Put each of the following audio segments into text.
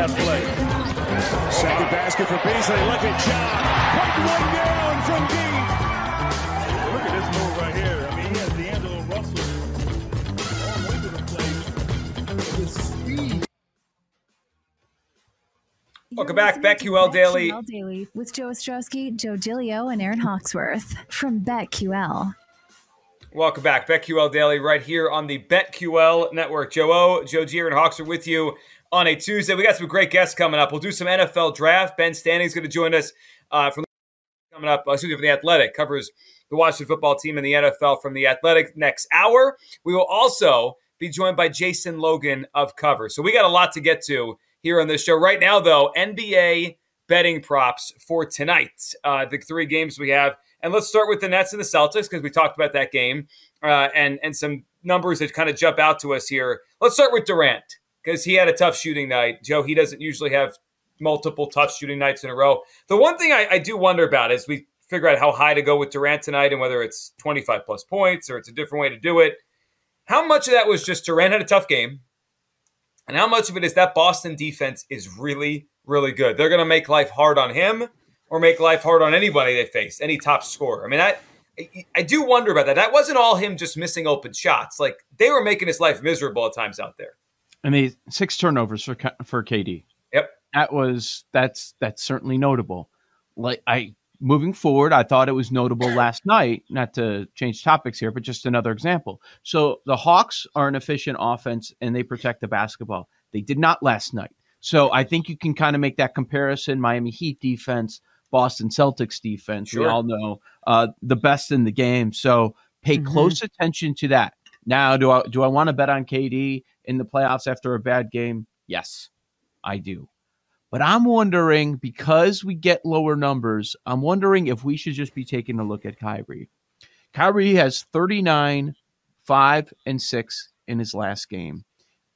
Last play. Second basket for Beasley. Look at John. Put one down from deep. Look at this move right here. I mean, he has D'Angelo Russell all over the place. With speed. Welcome back, BetQL Daily. BetQL Daily with Joe Ostrowski, Joe Giglio, and Aaron Hawksworth from BetQL. Welcome back, BetQL Daily, right here on the BetQL Network. Joe O, Joe Gier, and Hawks are with you on a Tuesday. We got some great guests coming up. We'll do some NFL draft. Ben Standig's going to join us uh, from coming up. Uh, excuse me, from the Athletic covers the Washington football team and the NFL from the Athletic next hour. We will also be joined by Jason Logan of Cover. So we got a lot to get to here on this show. Right now, though, NBA betting props for tonight. Uh, the three games we have. And let's start with the Nets and the Celtics because we talked about that game uh, and and some numbers that kind of jump out to us here. Let's start with Durant because he had a tough shooting night. Joe, he doesn't usually have multiple tough shooting nights in a row. The one thing I, I do wonder about is we figure out how high to go with Durant tonight and whether it's 25 plus points or it's a different way to do it. How much of that was just Durant had a tough game? And how much of it is that Boston defense is really, really good? They're going to make life hard on him or make life hard on anybody they face, any top scorer. I mean, I, I do wonder about that. That wasn't all him just missing open shots. Like they were making his life miserable at times out there. I mean, six turnovers for for KD. Yep. That was that's that's certainly notable. Like I moving forward, I thought it was notable last night. Not to change topics here, but just another example. So the Hawks are an efficient offense and they protect the basketball. They did not last night. So I think you can kind of make that comparison. Miami Heat defense, Boston Celtics defense. We all know uh, the best in the game. So pay close attention to that. Now, do I do I want to bet on KD in the playoffs after a bad game? Yes, I do. But I'm wondering because we get lower numbers, I'm wondering if we should just be taking a look at Kyrie. Kyrie has 39, 5, and 6 in his last game.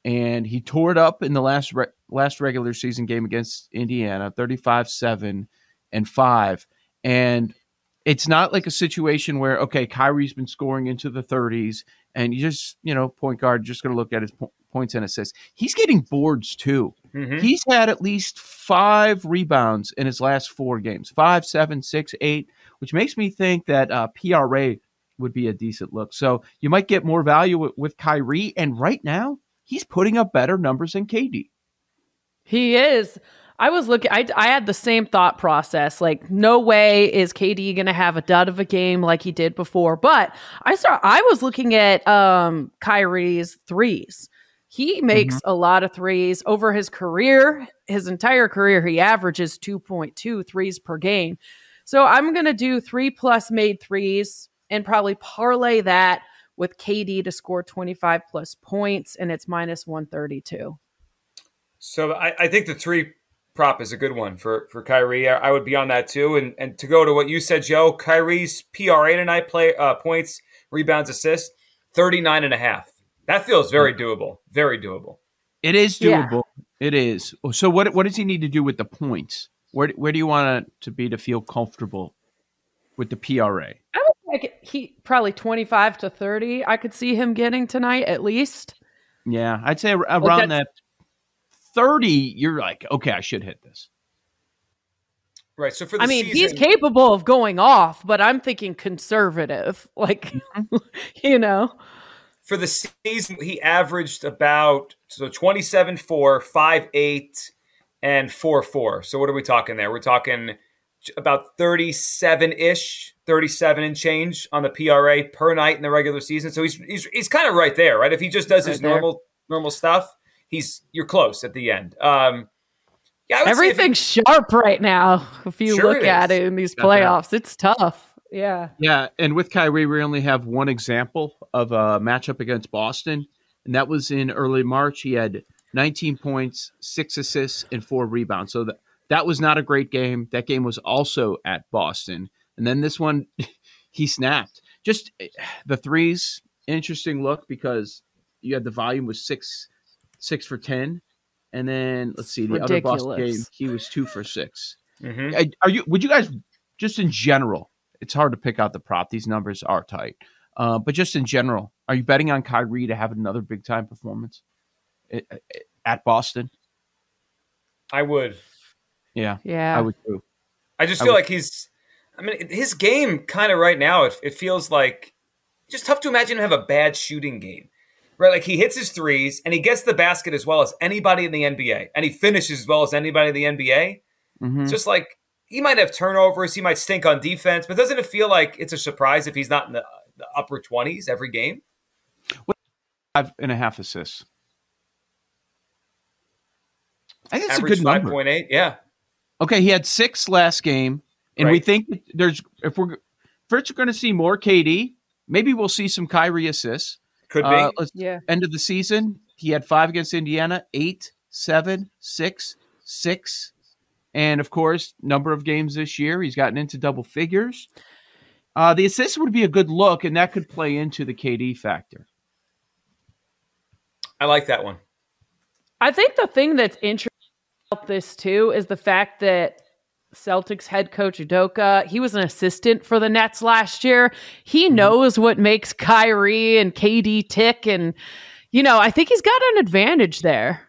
And he tore it up in the last re- last regular season game against Indiana, 35, 7, and 5. And it's not like a situation where, okay, Kyrie's been scoring into the 30s and you just, you know, point guard, just going to look at his po- points and assists. He's getting boards too. Mhm. He's had at least five rebounds in his last four games five, seven, six, eight, which makes me think that uh, PRA would be a decent look. So you might get more value with, with Kyrie. And right now, he's putting up better numbers than KD. He is. I was looking. I I had the same thought process. Like, no way is KD going to have a dud of a game like he did before. But I saw. I was looking at um Kyrie's threes. He makes a lot of threes over his career. His entire career, he averages 2.2 threes per game. So I'm going to do three plus made threes and probably parlay that with KD to score 25 plus points, and it's minus 132. So I, I think the three prop is a good one for for Kyrie. I, I would be on that too. And and to go to what you said, Joe, Kyrie's PRA tonight play uh, points, rebounds, assists, 39 and a half. That feels very doable. Very doable. It is Yeah. doable. It is. So what what does he need to do with the points? Where where do you want it to be to feel comfortable with the PRA? I would like he probably 25 to 30. I could see him getting tonight at least. Yeah, I'd say around that's- that 30, you're like, okay, I should hit this. Right. So for the I mean, he's capable of going off, but I'm thinking conservative. Like, mm-hmm. you know, for the season, he averaged about so 27 4, 5 8, and 4 4. So what are we talking there? We're talking about 37 ish, 37 and change on the PRA per night in the regular season. So he's he's, he's kind of right there, right? If he just does his there. normal normal stuff, he's you're close at the end. Um, yeah, I would if Everything's sharp right now. If you Sure look it at it in these playoffs, it's tough. Yeah. Yeah, and with Kyrie, we only have one example of a matchup against Boston, and that was in early March. He had 19 points, six assists, and four rebounds. So that that was not a great game. That game was also at Boston, and then this one, he snapped. Just eh, the threes, interesting look because you had the volume was six, six for ten, and then let's see the other Boston game, he was two for six. Mhm. I- Are you? Would you guys just in general? It's hard to pick out the prop. These numbers are tight, uh, but just in general, are you betting on Kyrie to have another big time performance at, at Boston? I would. Yeah, Yeah. I would too. I just feel would- like he's. I mean, his game kind of right now. It, it feels like just tough to imagine him have a bad shooting game, right? Like he hits his threes and he gets the basket as well as anybody in the NBA, and he finishes as well as anybody in the NBA. Mhm. It's just like he might have turnovers, he might stink on defense, but doesn't it feel like it's a surprise if he's not in the, the upper twenties every game? Five and a half assists. I think it's a good five number. point eight. Yeah, Okay, he had six last game, and we think there's if we're first we're going to see more KD. Maybe we'll see some Kyrie assists. could be. Uh, Yeah. end of the season, he had five against Indiana, eight, seven, six, six, and of course, number of games this year. He's gotten into double figures. Uh, the assist would be a good look, and that could play into the KD factor. I like that one. I think the thing that's interesting about this too is the fact that Celtics head coach Udoka, he was an assistant for the Nets last year. He knows what makes Kyrie and KD tick. And, you know, I think he's got an advantage there.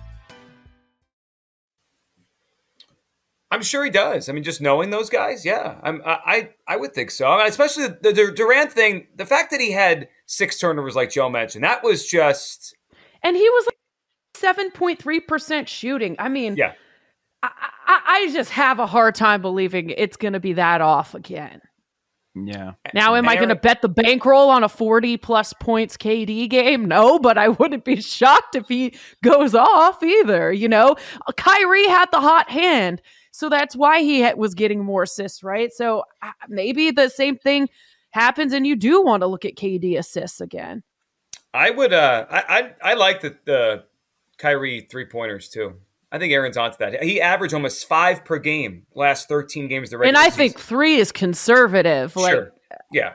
I'm sure he does. I mean, just knowing those guys, yeah, I'm, I, I, I would think so. I mean, especially the, the Durant thing. The fact that he had six turnovers, like Joe mentioned, that was just And he was like 7.3% shooting. I mean, yeah. I, I, I just have a hard time believing it's going to be that off again. Yeah. Now, am I going to bet the bankroll on a 40 plus points KD game? No, but I wouldn't be shocked if he goes off either. You know, Kyrie had the hot hand. So that's why he was getting more assists, right? So uh, maybe the same thing happens and you do want to look at KD assists again. I would. Uh, I, I, I like the the Kyrie three pointers too. I think Aaron's onto that. He averaged almost five per game last thirteen games. of The And regular I think three is conservative. Like, sure, yeah,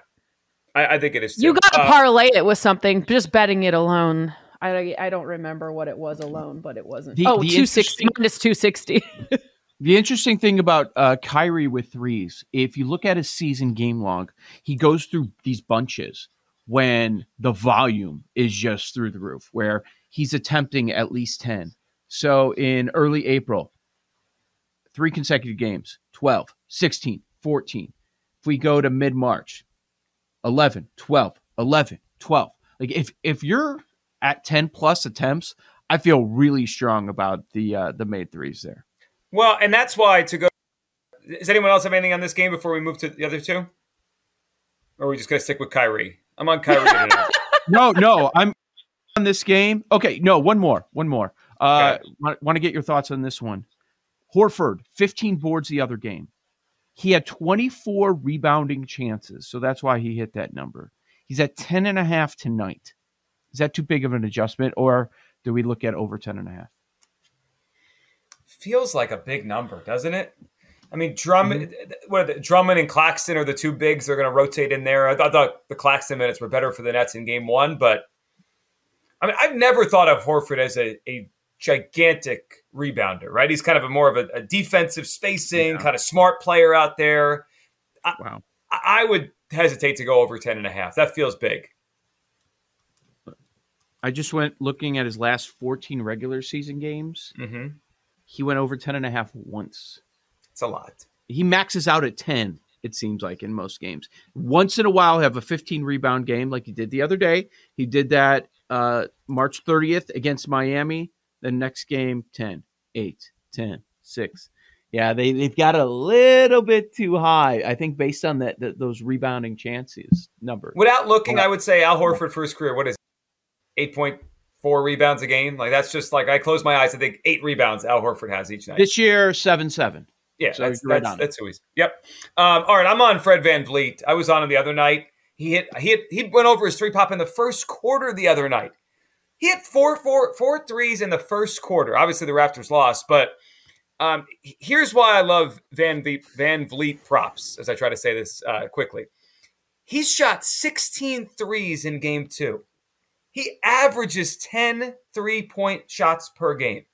I, I think it is. Too. You got to Uh, parlay it with something. Just betting it alone. I, I don't remember what it was alone, but it wasn't. The- oh, the 260 interesting- minus 260. The interesting thing about uh, Kyrie with threes, if you look at his season game log, he goes through these bunches when the volume is just through the roof, where he's attempting at least 10. So in early April, three consecutive games 12, 16, 14. If we go to mid March, 11, 12, 11, 12. Like if, if you're at 10 plus attempts, I feel really strong about the uh, the made threes there. Well, and that's why to go. Does anyone else have anything on this game before we move to the other two? Or are we just going to stick with Kyrie? I'm on Kyrie tonight. no, no, I'm on this game. Okay, no, one more, one more. Uh, want, want to get your thoughts on this one? Horford, 15 boards the other game. He had 24 rebounding chances, so that's why he hit that number. He's at 10 and a half tonight. Is that too big of an adjustment, or do we look at over 10 and a half? Feels like a big number, doesn't it? I mean, Drummond, what the, Drummond and Claxton are the two bigs. They're going to rotate in there. I, thought the Claxton minutes were better for the Nets in Game One, but I mean, I've never thought of Horford as a, a gigantic rebounder. Right? He's kind of a more of a, a defensive spacing, yeah. kind of smart player out there. I, wow. I, I would hesitate to go over 10 and a half. That feels big. I just went looking at his last 14 regular season games. Mm-hmm. He went over 10 and a half once. It's a lot. He maxes out at 10, it seems like, in most games. Once in a while, have a 15 rebound game like he did the other day. He did that uh, March 30th against Miami. The next game, 10, 8, 10, 6. Yeah, they, they've got a little bit too high, I think, based on that, that those rebounding chances number. Without looking, I would say Al Horford for his career, what is it? 8.4 rebounds a game? Like, that's just like I close my eyes. I think eight rebounds Al Horford has each night. This year, 7 7. Yeah, so that's right that's, that's who he's. Yep. Um, all right, I'm on Fred Van VanVleet. I was on him the other night. He hit he hit, he went over his three pop in the first quarter the other night. He hit four, four, four threes in the first quarter. Obviously, the Raptors lost, but um, here's why I love Van v- VanVleet props. As I try to say this uh, quickly, he's shot 16 threes in game two. He averages 10 three point shots per game.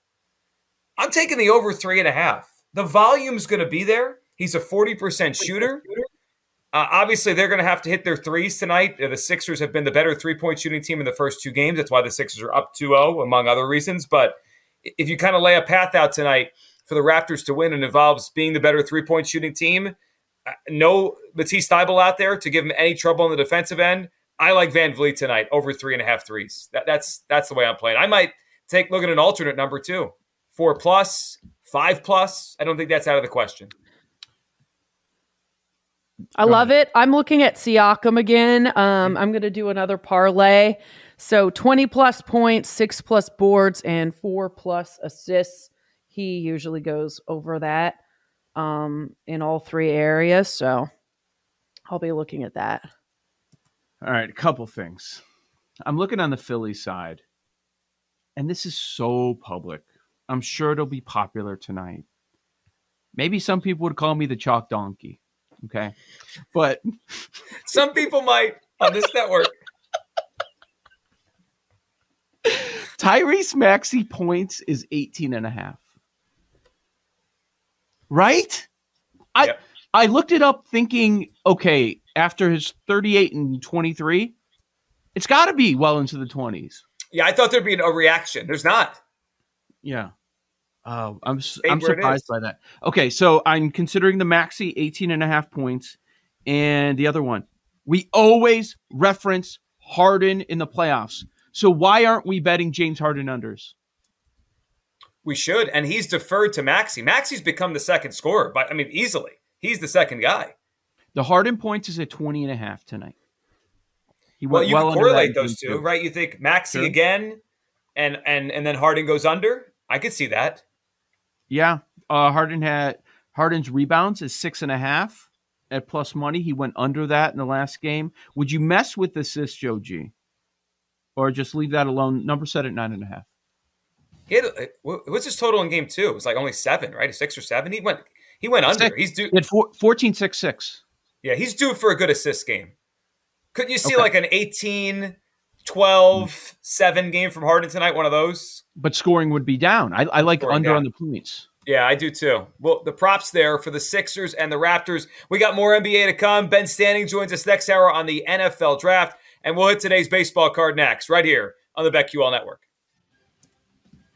I'm taking the over three and a half the volume's going to be there. He's a 40% shooter. Uh, obviously, they're going to have to hit their threes tonight. Uh, the Sixers have been the better three point shooting team in the first two games. That's why the Sixers are up 2 0, among other reasons. But if you kind of lay a path out tonight for the Raptors to win and involves being the better three point shooting team, uh, no Matisse Thybulle out there to give him any trouble on the defensive end. I like VanVleet tonight over three and a half threes. That, that's that's the way I'm playing. I might take look at an alternate number too, four plus five plus. I don't think that's out of the question. I love it. I'm looking at Siakam again. Um, I'm going to do another parlay. So 20 plus points, six plus boards, and four plus assists. He usually goes over that um, in all three areas. So I'll be looking at that. All right, a couple things. I'm looking on the Philly side, and this is so public. I'm sure it'll be popular tonight. Maybe some people would call me the chalk donkey. Okay. But some people might on this network. Tyrese Maxey points is 18 and a half. Right? I yep. I looked it up thinking, okay, after his 38 and 23, it's got to be well into the 20s. Yeah, I thought there'd be a reaction. There's not. Yeah. Oh, I'm I'm surprised by that. Okay, so I'm considering the Maxey 18 and a half points and the other one. We always reference Harden in the playoffs. So why aren't we betting James Harden unders? We should, and he's deferred to Maxey. Maxey's become the second scorer, but I mean easily. He's the second guy. The Harden points is at 20 and a half tonight. He well, you well correlate those two, right? You think Maxey sure. again and and and then Harden goes under? I could see that. Yeah, uh, Harden had Harden's rebounds is six and a half at plus money. He went under that in the last game. Would you mess with assists, Joe G, or just leave that alone? Number set at nine and a half. He had, uh, what's his total in game two? It was like only seven, right? Six or seven. He went he went under. Six. He's due. He had four, 14, 6, 6. Yeah, he's due for a good assist game. Couldn't you see okay. like an 18, 12, 7 game from Harden tonight? One of those? But scoring would be down. I, I like scoring under down. on the points. Yeah, I do too. Well, the props there for the Sixers and the Raptors. We got more NBA to come. Ben Standig joins us next hour on the NFL draft, and we'll hit today's baseball card next, right here on the BetQL Network.